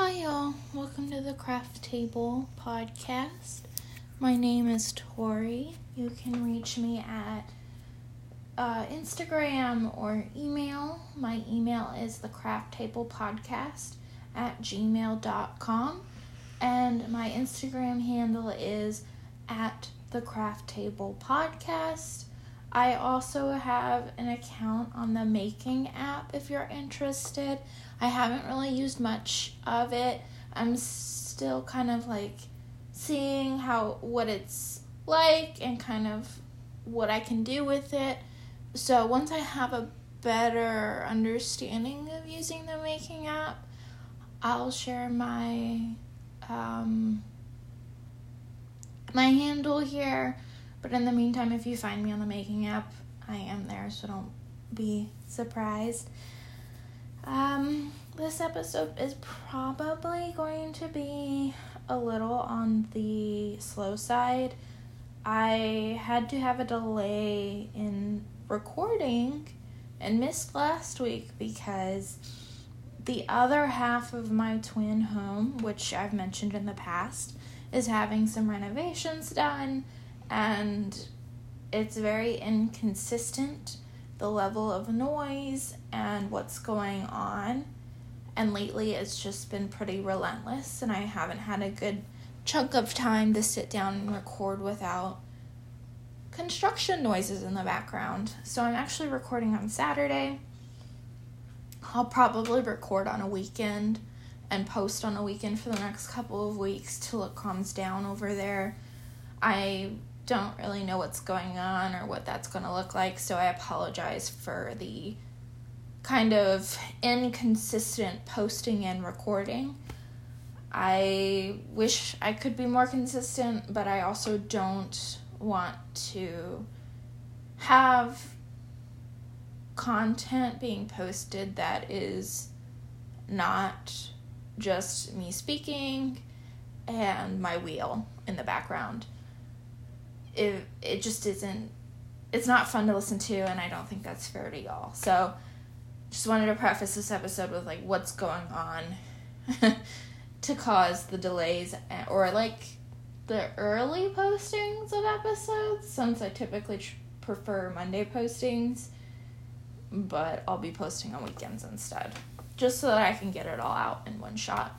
Hi, y'all. Welcome to the Craft Table podcast. My name is Tori. You can reach me at uh, Instagram or email. My email is the Craft Table Podcast at gmail.com. And my Instagram handle is at the Craft Table Podcast. I also have an account on the Making app if you're interested. I haven't really used much of it. I'm still kind of like seeing how what it's like and kind of what I can do with it. So once I have a better understanding of using the Making app, I'll share my um, my handle here. But in the meantime, if you find me on the Making app, I am there, so don't be surprised. Um, this episode is probably going to be a little on the slow side. I had to have a delay in recording and missed last week because the other half of my twin home, which I've mentioned in the past, is having some renovations done and it's very inconsistent the level of noise and what's going on. And lately it's just been pretty relentless, and I haven't had a good chunk of time to sit down and record without construction noises in the background. So I'm actually recording on Saturday. I'll probably record on a weekend and post on a weekend for the next couple of weeks till it calms down over there. I don't really know what's going on or what that's going to look like, so I apologize for the kind of inconsistent posting and recording. I wish I could be more consistent, but I also don't want to have content being posted that is not just me speaking and my wheel in the background it it just isn't it's not fun to listen to and I don't think that's fair to y'all. So just wanted to preface this episode with like what's going on to cause the delays eh, or like the early postings of episodes since I typically tr- prefer Monday postings but I'll be posting on weekends instead just so that I can get it all out in one shot.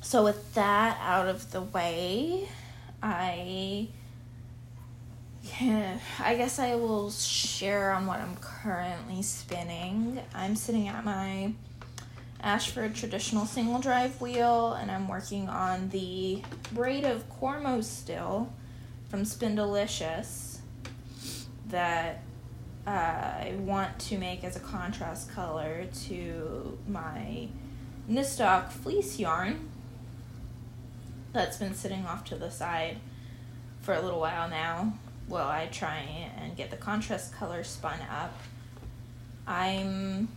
So with that out of the way, I yeah, I guess I will share on what I'm currently spinning. I'm sitting at my Ashford traditional single drive wheel and I'm working on the braid of Cormo still from Spindalicious that uh, I want to make as a contrast color to my Nistock fleece yarn that's been sitting off to the side for a little while now while I try and get the contrast color spun up. I'm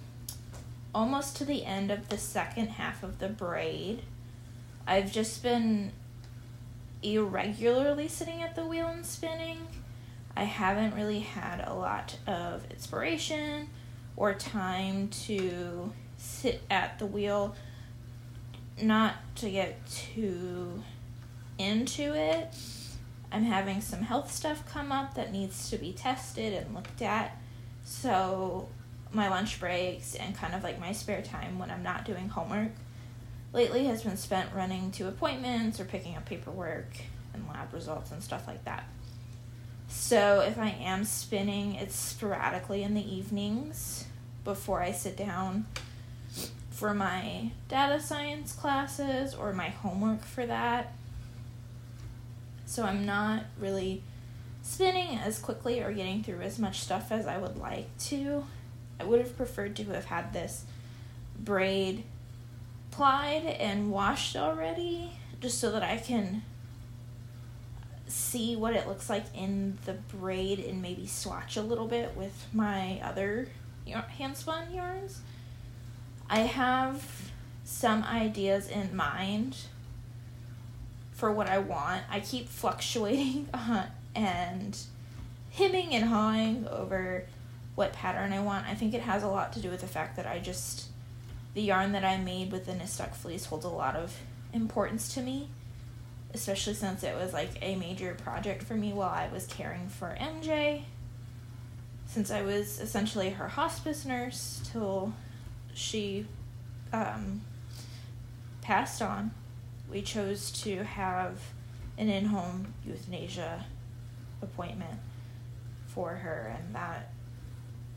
almost to the end of the second half of the braid. I've just been irregularly sitting at the wheel and spinning. I haven't really had a lot of inspiration or time to sit at the wheel not to get too into it. I'm having some health stuff come up that needs to be tested and looked at. So, my lunch breaks and kind of like my spare time when I'm not doing homework lately has been spent running to appointments or picking up paperwork and lab results and stuff like that. So, if I am spinning, it's sporadically in the evenings before I sit down for my data science classes or my homework for that. So I'm not really spinning as quickly or getting through as much stuff as I would like to. I would have preferred to have had this braid plied and washed already just so that I can see what it looks like in the braid and maybe swatch a little bit with my other hand spun yarns. I have some ideas in mind for what I want. I keep fluctuating uh, and hemming and hawing over what pattern I want. I think it has a lot to do with the fact that I just the yarn that I made with the Nistock fleece holds a lot of importance to me, especially since it was like a major project for me while I was caring for MJ. Since I was essentially her hospice nurse till she um, passed on, we chose to have an in home euthanasia appointment for her, and that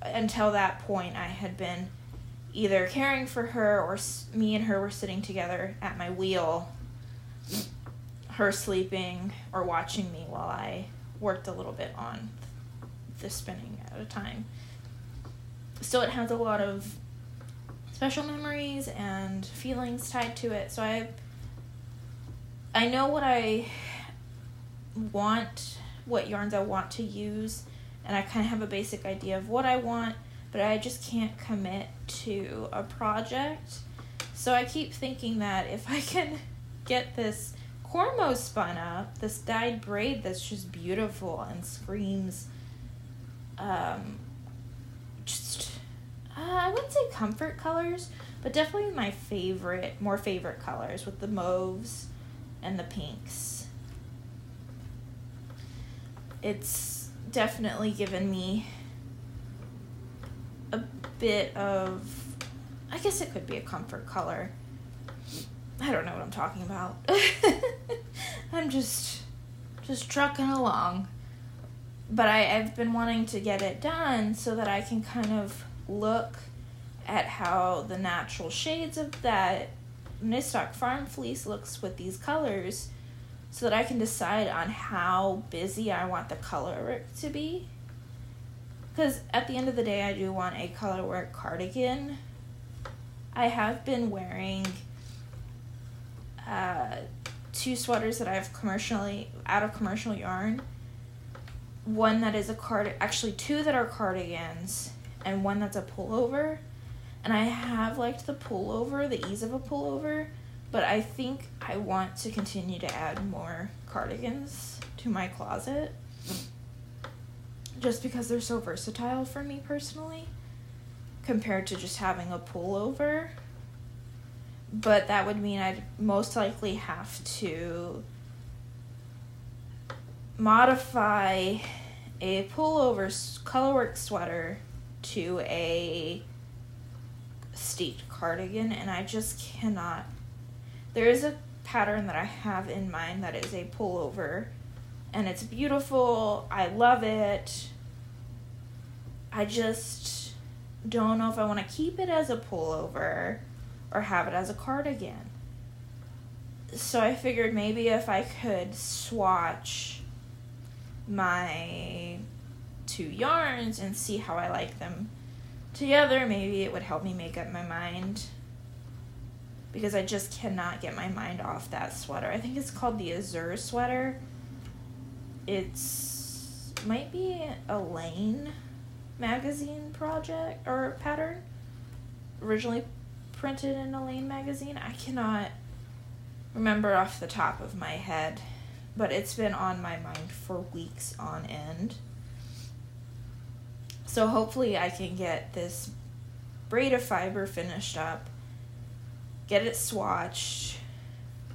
until that point, I had been either caring for her or me and her were sitting together at my wheel, her sleeping or watching me while I worked a little bit on the spinning at a time. So it has a lot of special memories and feelings tied to it. So I I know what I want, what yarns I want to use and I kind of have a basic idea of what I want, but I just can't commit to a project. So I keep thinking that if I can get this Cormo spun up, this dyed braid that's just beautiful and screams um uh, I wouldn't say comfort colors, but definitely my favorite, more favorite colors with the mauves and the pinks. It's definitely given me a bit of I guess it could be a comfort color. I don't know what I'm talking about. I'm just just trucking along. But I, I've been wanting to get it done so that I can kind of look at how the natural shades of that Nistock Farm fleece looks with these colors so that I can decide on how busy I want the color work to be. Because at the end of the day, I do want a color work cardigan. I have been wearing uh, two sweaters that I've commercially out of commercial yarn. One that is a card, actually two that are cardigans, and one that's a pullover. And I have liked the pullover, the ease of a pullover but I think I want to continue to add more cardigans to my closet just because they're so versatile for me personally compared to just having a pullover. But that would mean I'd most likely have to modify a pullover colorwork sweater to a steeked cardigan and I just cannot there is a pattern that I have in mind that is a pullover, and it's beautiful. I love it. I just don't know if I want to keep it as a pullover or have it as a cardigan. So I figured maybe if I could swatch my two yarns and see how I like them together, maybe it would help me make up my mind because I just cannot get my mind off that sweater. I think it's called the Azure sweater. It's might be a Laine magazine project or pattern. Originally printed in a Laine magazine. I cannot remember off the top of my head, but it's been on my mind for weeks on end. So hopefully I can get this braid of fiber finished up get it swatched,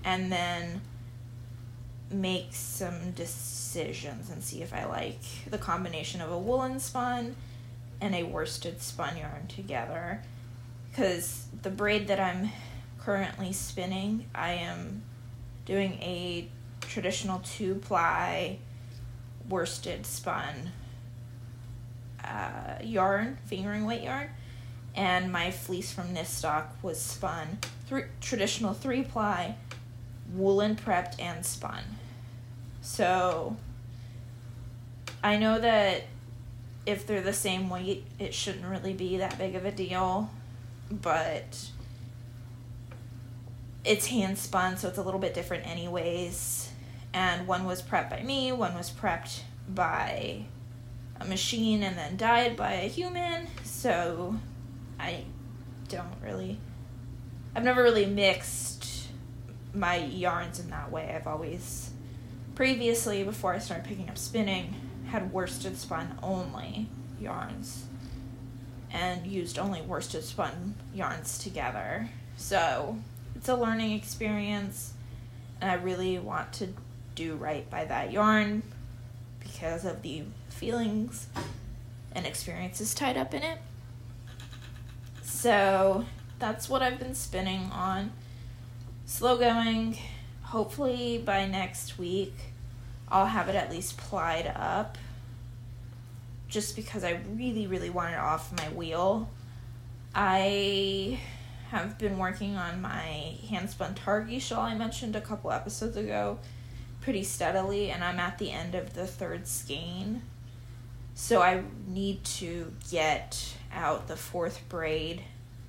and then make some decisions and see if I like the combination of a woolen spun and a worsted spun yarn together. Because the braid that I'm currently spinning, I am doing a traditional two ply worsted spun uh, yarn, fingering weight yarn and my fleece from Nistock was spun through traditional three ply, woolen prepped and spun. So I know that if they're the same weight, it shouldn't really be that big of a deal, but it's hand spun, so it's a little bit different, anyways. And one was prepped by me, one was prepped by a machine, and then dyed by a human. So I don't really. I've never really mixed my yarns in that way. I've always, previously, before I started picking up spinning, had worsted spun only yarns. and used only worsted spun yarns together. So it's a learning experience, and I really want to do right by that yarn because of the feelings and experiences tied up in it. So that's what I've been spinning on. Slow going. Hopefully by next week, I'll have it at least plied up. Just because I really, really want it off my wheel. I have been working on my handspun Targhee shawl I mentioned a couple episodes ago pretty steadily, and I'm at the end of the third skein. So I need to get out the fourth braid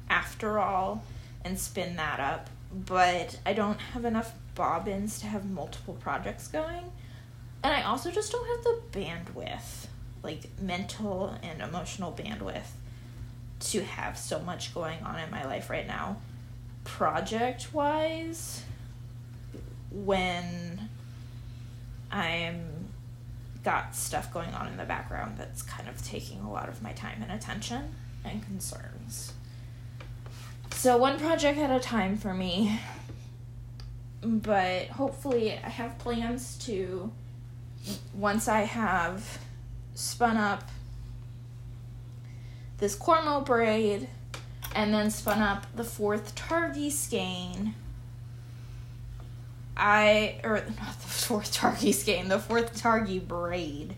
after all and spin that up. But I don't have enough bobbins to have multiple projects going. And I also just don't have the bandwidth, like mental and emotional bandwidth, to have so much going on in my life right now. Project wise, when I'm got stuff going on in the background that's kind of taking a lot of my time and attention and concerns. So, one project at a time for me. But hopefully, I have plans to, once I have spun up this Cormo braid and then spun up the fourth Targhee skein I or not the fourth Targhee skein, the fourth Targhee braid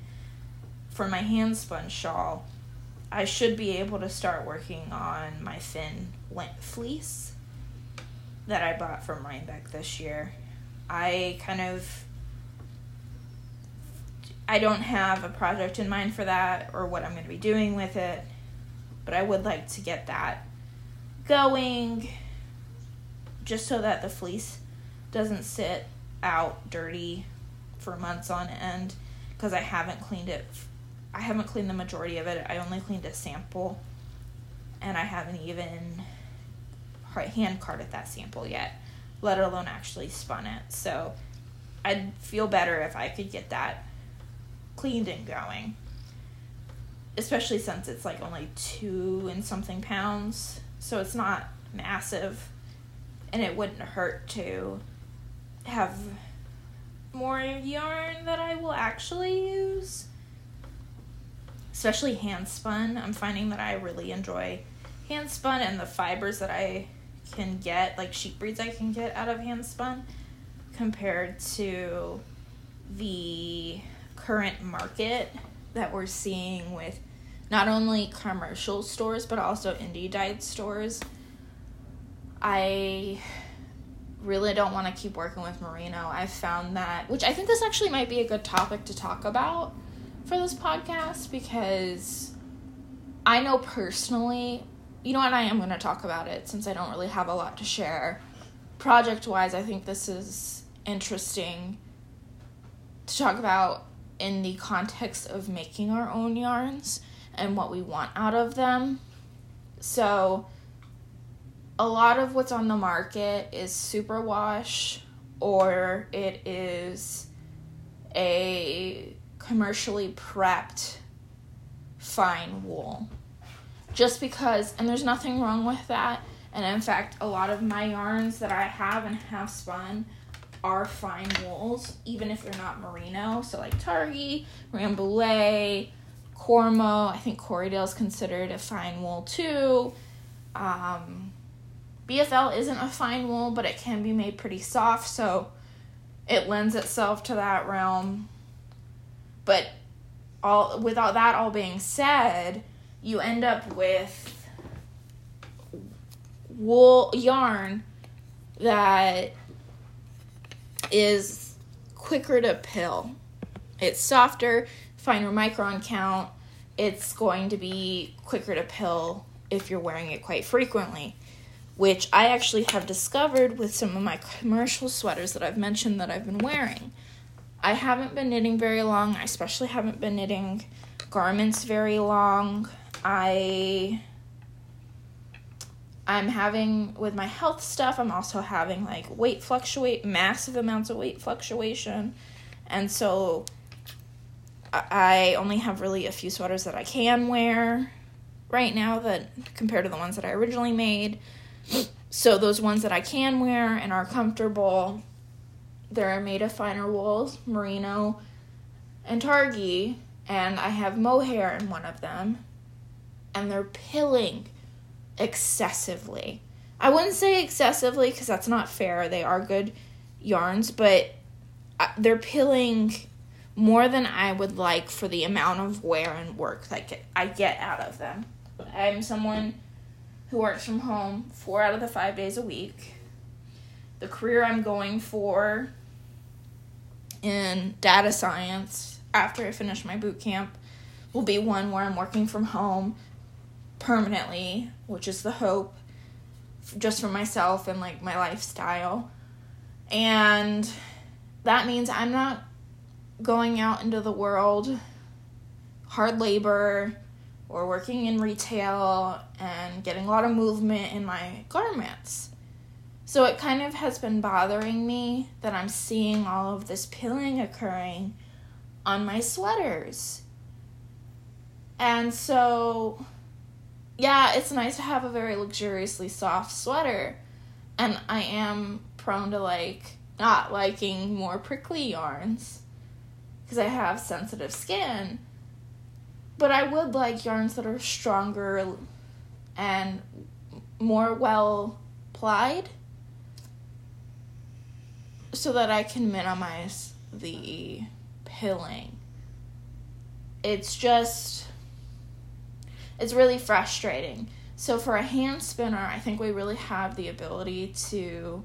for my handspun shawl. I should be able to start working on my thin lint fleece that I bought from Rhinebeck this year. I kind of I don't have a project in mind for that or what I'm going to be doing with it, but I would like to get that going just so that the fleece doesn't sit out dirty for months on end because I haven't cleaned it. I haven't cleaned the majority of it. I only cleaned a sample, and I haven't even hand carded that sample yet, let alone actually spun it. So I'd feel better if I could get that cleaned and going. Especially since it's like only two and something pounds, so it's not massive, and it wouldn't hurt to have more yarn that I will actually use. Especially hand spun. I'm finding that I really enjoy hand spun and the fibers that I can get, like sheep breeds I can get out of hand spun, compared to the current market that we're seeing with not only commercial stores but also indie dyed stores. I really don't want to keep working with merino. I've found that, which I think this actually might be a good topic to talk about for this podcast because I know personally, you know what, I am going to talk about it since I don't really have a lot to share. Project wise, I think this is interesting to talk about in the context of making our own yarns and what we want out of them. So, a lot of what's on the market is super wash or it is a commercially prepped fine wool. Just because, and there's nothing wrong with that. And in fact, a lot of my yarns that I have and have spun are fine wools, even if they're not merino. So, like Targhee, Rambouillet, Cormo, I think Corriedale is considered a fine wool too. Um, BFL isn't a fine wool, but it can be made pretty soft, so it lends itself to that realm. But all without that all being said, you end up with wool yarn that is quicker to pill. It's softer, finer micron count. It's going to be quicker to pill if you're wearing it quite frequently which I actually have discovered with some of my commercial sweaters that I've mentioned that I've been wearing. I haven't been knitting very long. I especially haven't been knitting garments very long. I I'm having with my health stuff, I'm also having like weight fluctuate, massive amounts of weight fluctuation. And so I only have really a few sweaters that I can wear right now that compared to the ones that I originally made. So those ones that I can wear and are comfortable, they're made of finer wools, merino, and targhee, and I have mohair in one of them, and they're pilling excessively. I wouldn't say excessively because that's not fair. They are good yarns, but uh, they're pilling more than I would like for the amount of wear and work that I get out of them. I'm someone who works from home four out of the five days a week. The career I'm going for in data science after I finish my boot camp will be one where I'm working from home permanently, which is the hope just for myself and like my lifestyle. And that means I'm not going out into the world hard labor or working in retail and getting a lot of movement in my garments. So it kind of has been bothering me that I'm seeing all of this pilling occurring on my sweaters. And so, yeah, it's nice to have a very luxuriously soft sweater. And I am prone to like not liking more prickly yarns because I have sensitive skin. But I would like yarns that are stronger and more well plied so that I can minimize the pilling. It's just it's really frustrating. So for a hand spinner, I think we really have the ability to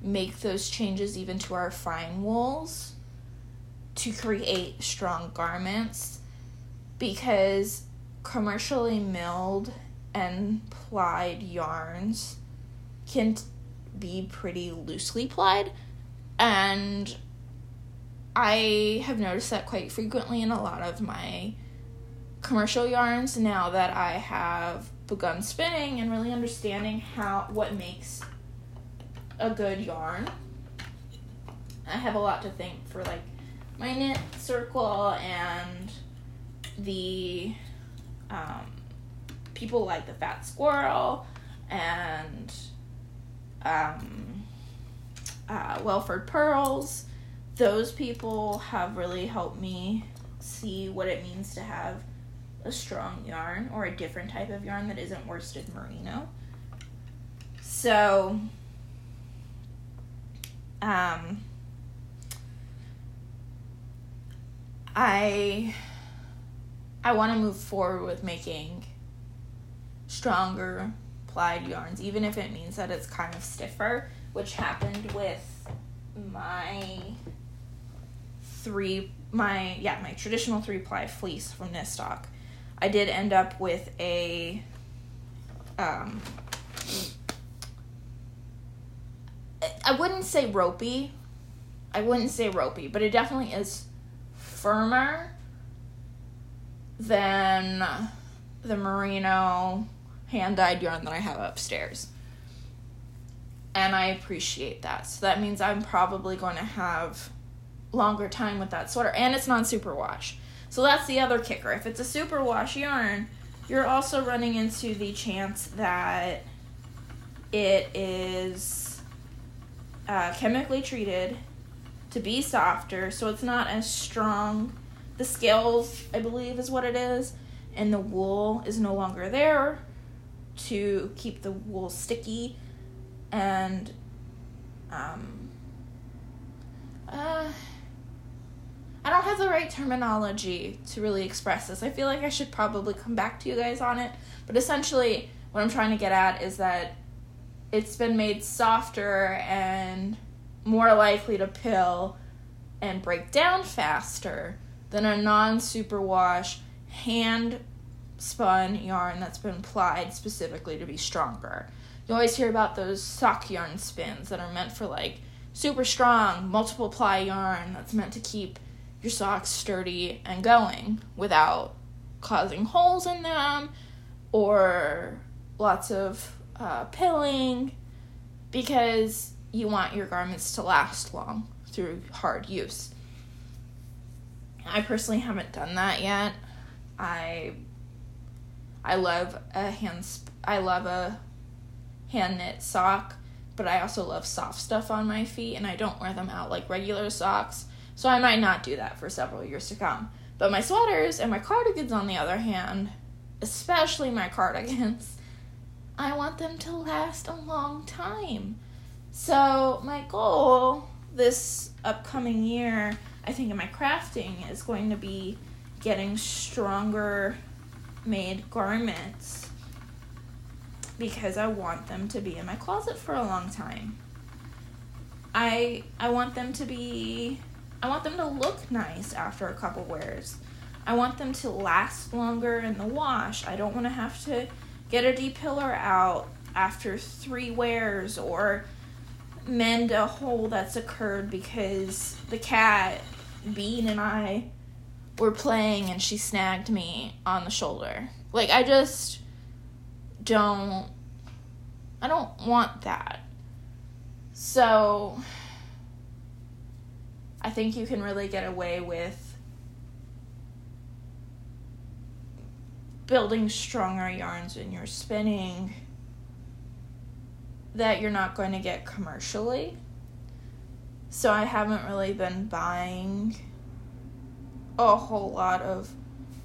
make those changes even to our fine wools to create strong garments because commercially milled and plied yarns can be pretty loosely plied and I have noticed that quite frequently in a lot of my commercial yarns now that I have begun spinning and really understanding how what makes a good yarn. I have a lot to thank for like my knit circle and the um, people like the fat squirrel and um, uh, Welford Pearls. Those people have really helped me see what it means to have a strong yarn or a different type of yarn that isn't worsted merino. So, um, I I want to move forward with making stronger plied yarns, even if it means that it's kind of stiffer, which happened with my three my yeah my traditional three ply fleece from Nistock. I did end up with a um I wouldn't say ropey. I wouldn't say ropey, but it definitely is firmer than the merino hand dyed yarn that I have upstairs. And I appreciate that. So that means I'm probably going to have longer time with that sweater. And it's non superwash. So that's the other kicker. If it's a superwash yarn, you're also running into the chance that it is uh, chemically treated to be softer, so it's not as strong. The scales, I believe, is what it is, and the wool is no longer there to keep the wool sticky, and um, uh, I don't have the right terminology to really express this. I feel like I should probably come back to you guys on it, but essentially, what I'm trying to get at is that it's been made softer and more likely to pill and break down faster than a non superwash hand spun yarn that's been plied specifically to be stronger. You always hear about those sock yarn spins that are meant for like super strong multiple ply yarn that's meant to keep your socks sturdy and going without causing holes in them or lots of uh, pilling because you want your garments to last long through hard use. I personally haven't done that yet. I I love a hand I love a hand knit sock, but I also love soft stuff on my feet and I don't wear them out like regular socks. So I might not do that for several years to come. But my sweaters and my cardigans on the other hand, especially my cardigans, I want them to last a long time. So my goal this upcoming year, I think in my crafting is going to be getting stronger made garments because I want them to be in my closet for a long time. I I want them to be I want them to look nice after a couple wears. I want them to last longer in the wash. I don't want to have to get a depiller out after 3 wears or mend a hole that's occurred because the cat Bean and I were playing and she snagged me on the shoulder. Like I just don't I don't want that. So I think you can really get away with building stronger yarns when you're spinning that you're not going to get commercially. So I haven't really been buying a whole lot of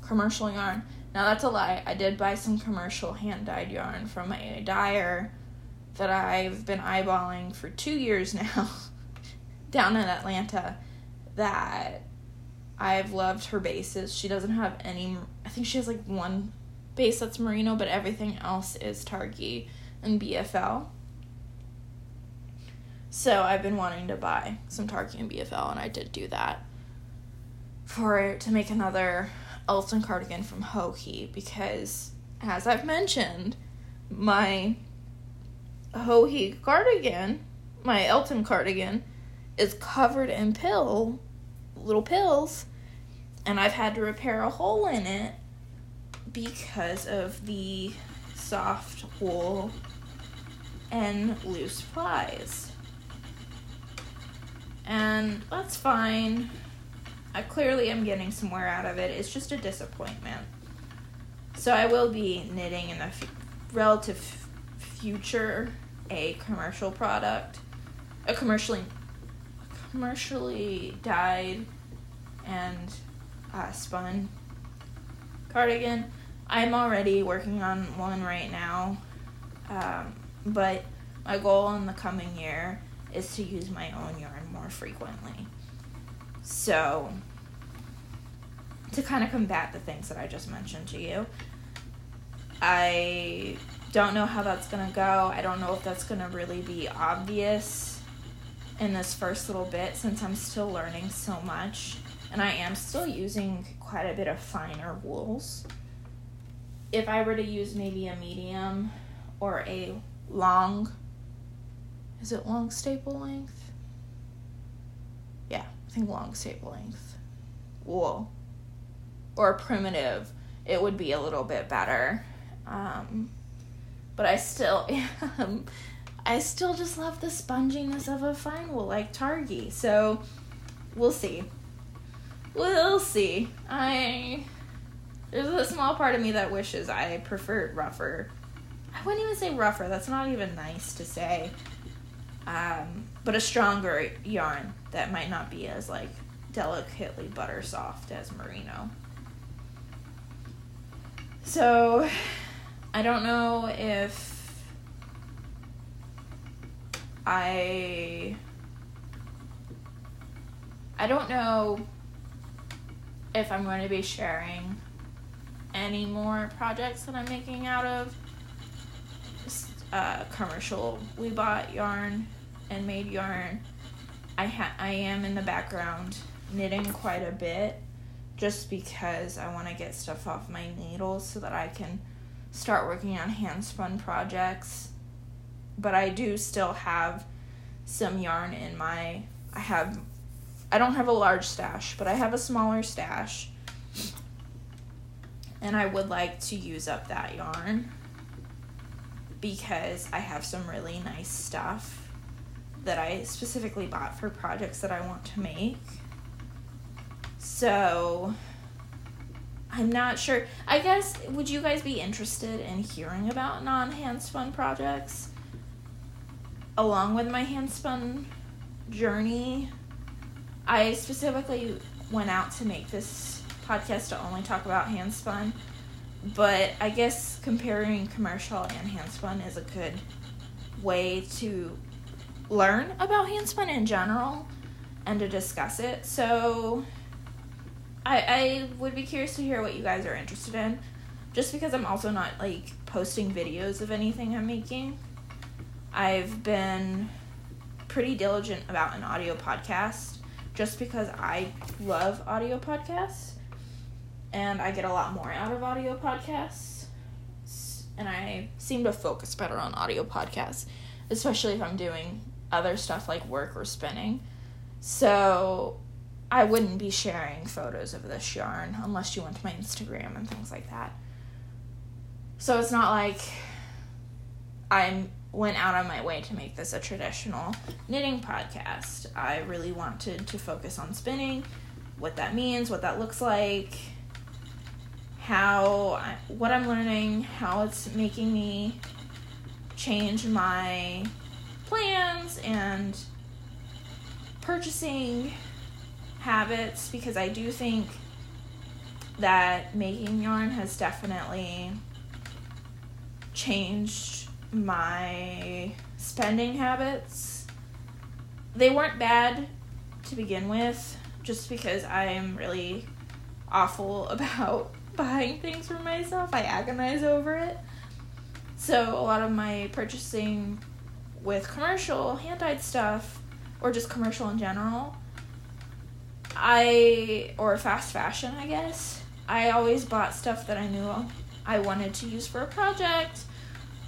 commercial yarn. Now that's a lie. I did buy some commercial hand dyed yarn from a dyer that I've been eyeballing for two years now down in Atlanta that I've loved her bases. She doesn't have any I think she has like one base that's merino, but everything else is Targhee and BFL. So I've been wanting to buy some and BFL and I did do that for to make another Elton cardigan from Joji because, as I've mentioned, my Joji cardigan, my Elton cardigan, is covered in pill, little pills, and I've had to repair a hole in it because of the soft wool and loose plies. And that's fine I clearly am getting some wear out of it. It's just a disappointment. So I will be knitting in the f- relative future a commercial product, a commercially commercially dyed and uh, spun cardigan. I'm already working on one right now, um, but my goal in the coming year is to use my own yarn more frequently. So, to kind of combat the things that I just mentioned to you, I don't know how that's going to go. I don't know if that's going to really be obvious in this first little bit since I'm still learning so much and I am still using quite a bit of finer wools. If I were to use maybe a medium or a long, is it long staple length? Yeah, I think long staple length wool or primitive, it would be a little bit better. Um, but I still am. I still just love the sponginess of a fine wool like Targhee. So we'll see. We'll see. I there's a small part of me that wishes I preferred rougher. I wouldn't even say rougher. That's not even nice to say. Um, but a stronger yarn that might not be as like delicately butter soft as merino. So I don't know if I I don't know if I'm going to be sharing any more projects that I'm making out of uh, commercial we bought yarn and made yarn I ha- I am in the background knitting quite a bit just because I want to get stuff off my needles so that I can start working on hand spun projects. But I do still have some yarn in my I have I don't have a large stash, but I have a smaller stash. And I would like to use up that yarn because I have some really nice stuff that I specifically bought for projects that I want to make. So I'm not sure. I guess would you guys be interested in hearing about non handspun projects along with my handspun journey? I specifically went out to make this podcast to only talk about handspun, but I guess comparing commercial and handspun is a good way to learn about handspun in general and to discuss it. So I I would be curious to hear what you guys are interested in. Just because I'm also not like posting videos of anything I'm making. I've been pretty diligent about an audio podcast just because I love audio podcasts and I get a lot more out of audio podcasts. And I seem to focus better on audio podcasts, especially if I'm doing other stuff like work or spinning. So I wouldn't be sharing photos of this yarn unless you went to my Instagram and things like that. So it's not like I went out on my way to make this a traditional knitting podcast. I really wanted to focus on spinning, what that means, what that looks like, how I, what I'm learning, how it's making me change my plans and purchasing habits because I do think that making yarn has definitely changed my spending habits. They weren't bad to begin with, just because I'm really awful about buying things for myself. I agonize over it. So a lot of my purchasing with commercial hand dyed stuff or just commercial in general, I or fast fashion, I guess. I always bought stuff that I knew I wanted to use for a project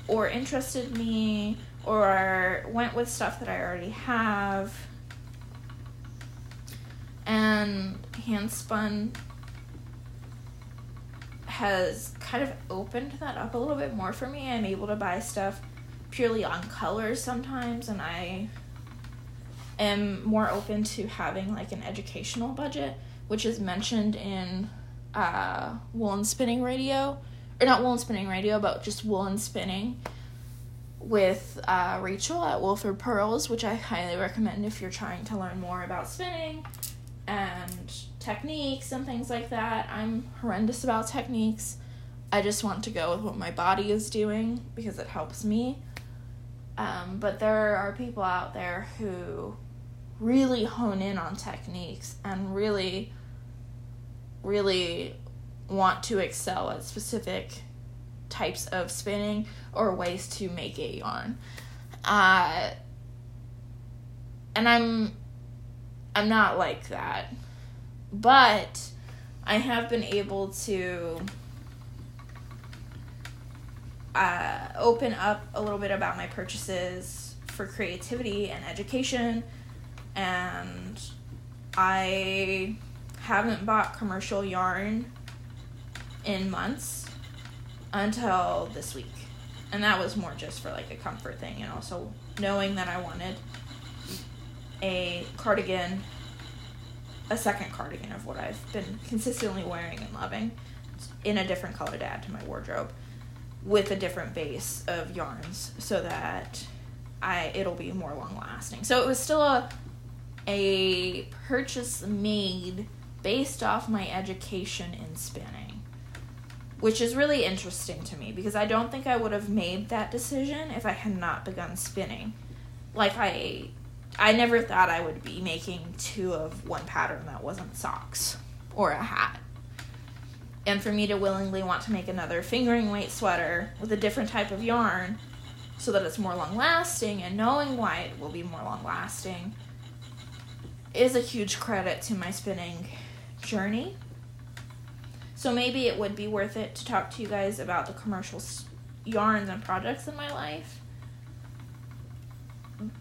or interested me or went with stuff that I already have. And hand spun has kind of opened that up a little bit more for me. I'm able to buy stuff purely on colors sometimes, and I am more open to having like an educational budget, which is mentioned in uh, Woolen Spinning Radio, or not Woolen Spinning Radio, but just Woolen Spinning with uh, Rachel at Wilford Pearls, which I highly recommend if you're trying to learn more about spinning and techniques and things like that. I'm horrendous about techniques. I just want to go with what my body is doing because it helps me. Um, but there are people out there who really hone in on techniques and really, really want to excel at specific types of spinning or ways to make a yarn. Uh, and I'm I'm not like that. But I have been able to uh, open up a little bit about my purchases for creativity and education. And I haven't bought commercial yarn in months until this week. And that was more just for like a comfort thing and also knowing that I wanted a cardigan a second cardigan of what I've been consistently wearing and loving in a different color to add to my wardrobe with a different base of yarns so that I it'll be more long lasting. So it was still a a purchase made based off my education in spinning, which is really interesting to me because I don't think I would have made that decision if I had not begun spinning. Like I I never thought I would be making two of one pattern that wasn't socks or a hat. And for me to willingly want to make another fingering weight sweater with a different type of yarn so that it's more long lasting and knowing why it will be more long lasting is a huge credit to my spinning journey. So maybe it would be worth it to talk to you guys about the commercial yarns and projects in my life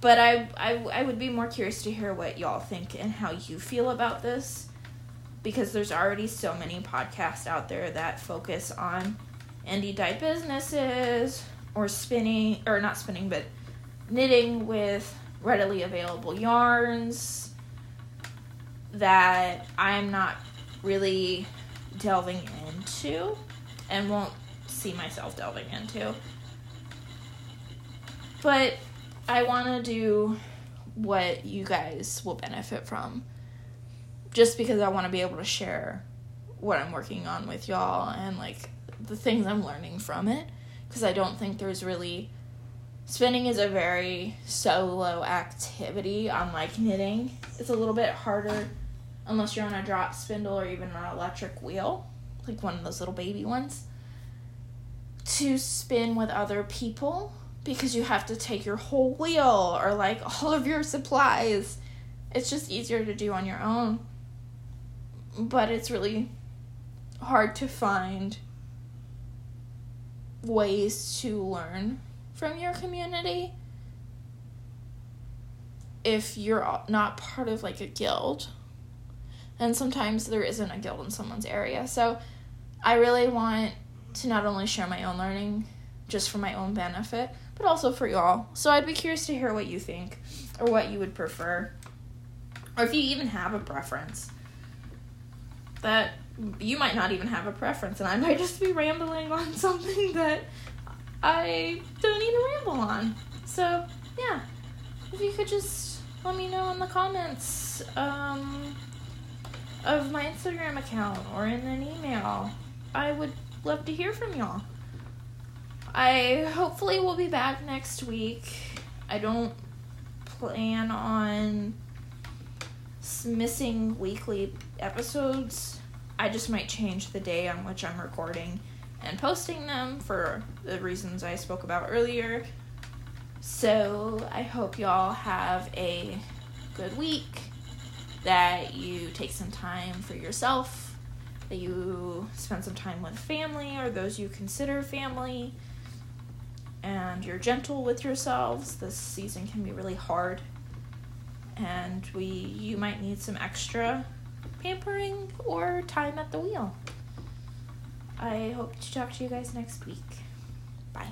but I, I I would be more curious to hear what y'all think and how you feel about this because there's already so many podcasts out there that focus on indie dyed businesses or spinning or not spinning but knitting with readily available yarns that I'm not really delving into and won't see myself delving into. But I want to do what you guys will benefit from just because I want to be able to share what I'm working on with y'all and like the things I'm learning from it because I don't think there's really spinning is a very solo activity unlike knitting. It's a little bit harder unless you're on a drop spindle or even an electric wheel, like one of those little baby ones, to spin with other people because you have to take your whole wheel or like all of your supplies. It's just easier to do on your own. But it's really hard to find ways to learn from your community if you're not part of like a guild. And sometimes there isn't a guild in someone's area. So I really want to not only share my own learning just for my own benefit, but also for y'all. So I'd be curious to hear what you think or what you would prefer. Or if you even have a preference. That you might not even have a preference, and I might just be rambling on something that I don't even ramble on. So, yeah, if you could just let me know in the comments um, of my Instagram account or in an email, I would love to hear from y'all. I hopefully will be back next week. I don't plan on missing weekly episodes I just might change the day on which I'm recording and posting them for the reasons I spoke about earlier. So I hope y'all have a good week, that you take some time for yourself, that you spend some time with family or those you consider family, and you're gentle with yourselves. This season can be really hard, and we you might need some extra pampering or time at the wheel. I hope to talk to you guys next week. Bye.